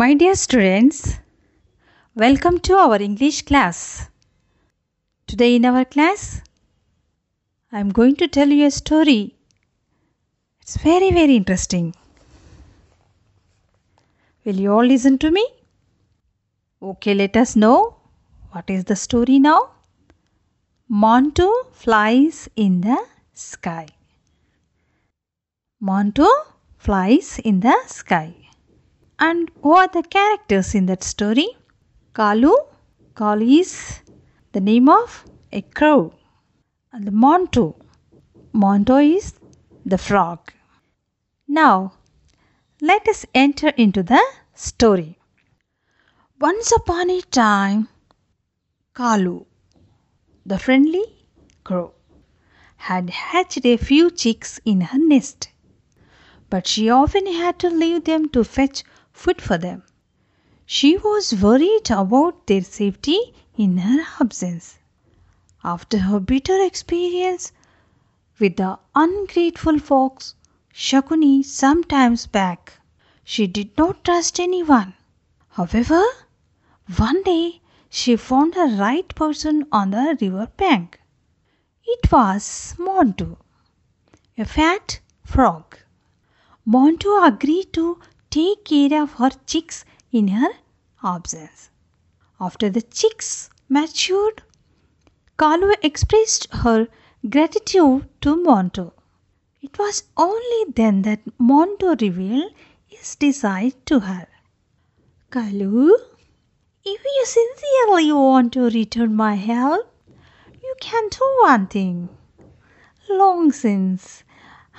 My dear students, welcome to our English class. Today in our class, I am going to tell you a story. It's very, very interesting. Will you all listen to me? Okay, let us know what is the story now. Montu flies in the sky. Montu flies in the sky. And who are the characters in that story? Kalu. Kalu is the name of a crow. And Montu. Montu is the frog. Now, let us enter into the story. Once upon a time, Kalu, the friendly crow, had hatched a few chicks in her nest, but she often had to leave them to fetch food for them. She was worried about their safety in her absence. After her bitter experience with the ungrateful fox, Shakuni, some times back, she did not trust anyone. However, one day she found the right person on the river bank. It was Montu, a fat frog. Montu agreed to take care of her chicks in her absence. After the chicks matured, Kalu expressed her gratitude to Montu. It was only then that Montu revealed his desire to her. Kalu, if you sincerely want to return my help, you can do one thing. Long since,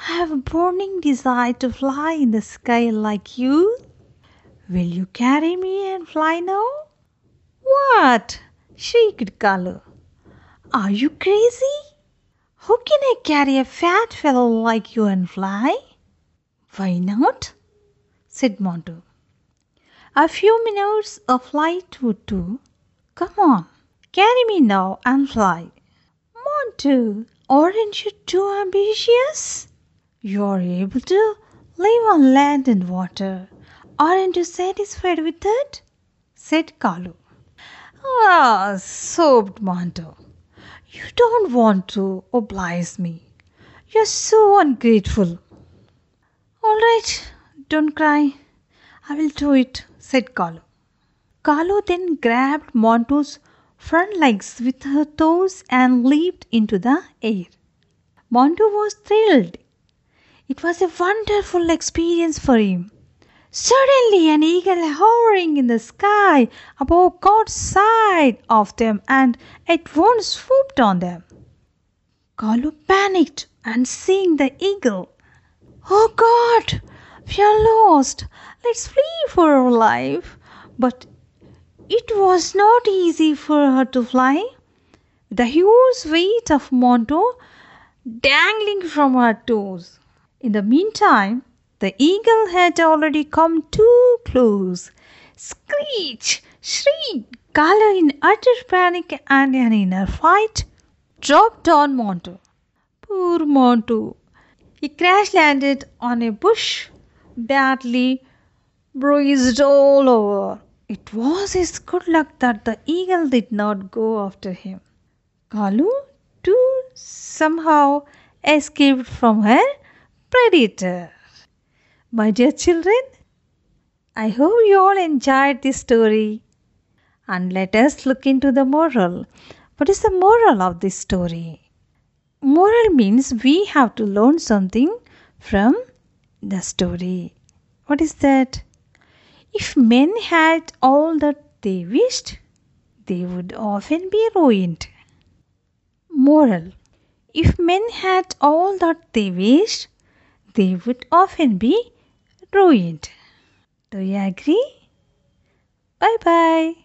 I have a burning desire to fly in the sky like you. Will you carry me and fly now? What? shrieked Kalu. Are you crazy? How can I carry a fat fellow like you and fly? Why not? said Montu. A few minutes of flight would do. Come on, carry me now and fly. Montu, aren't you too ambitious? You're able to live on land and water. Aren't you satisfied with that? said Kalu. Ah, sobbed Montu. You don't want to oblige me. You're so ungrateful. All right, don't cry. I will do it, said Kalu. Kalu then grabbed Montu's front legs with her toes and leaped into the air. Montu was thrilled. It was a wonderful experience for him. Suddenly, an eagle hovering in the sky above caught sight of them and at once swooped on them. Kalu panicked and seeing the eagle. Oh God, we are lost. Let's flee for our life. But it was not easy for her to fly. The huge weight of Montu dangling from her toes. In the meantime, the eagle had already come too close. Screech! Shriek! Kalu in utter panic and an inner fight dropped on Montu. Poor Montu! He crash landed on a bush, badly bruised all over. It was his good luck that the eagle did not go after him. Kalu, too, somehow escaped from her predator. My dear children, I hope you all enjoyed this story. And let us look into the moral. What is the moral of this story? Moral means we have to learn something from the story. What is that? If men had all that they wished, they would often be ruined. Moral If men had all that they wished, they would often be ruined. Do you agree? Bye bye.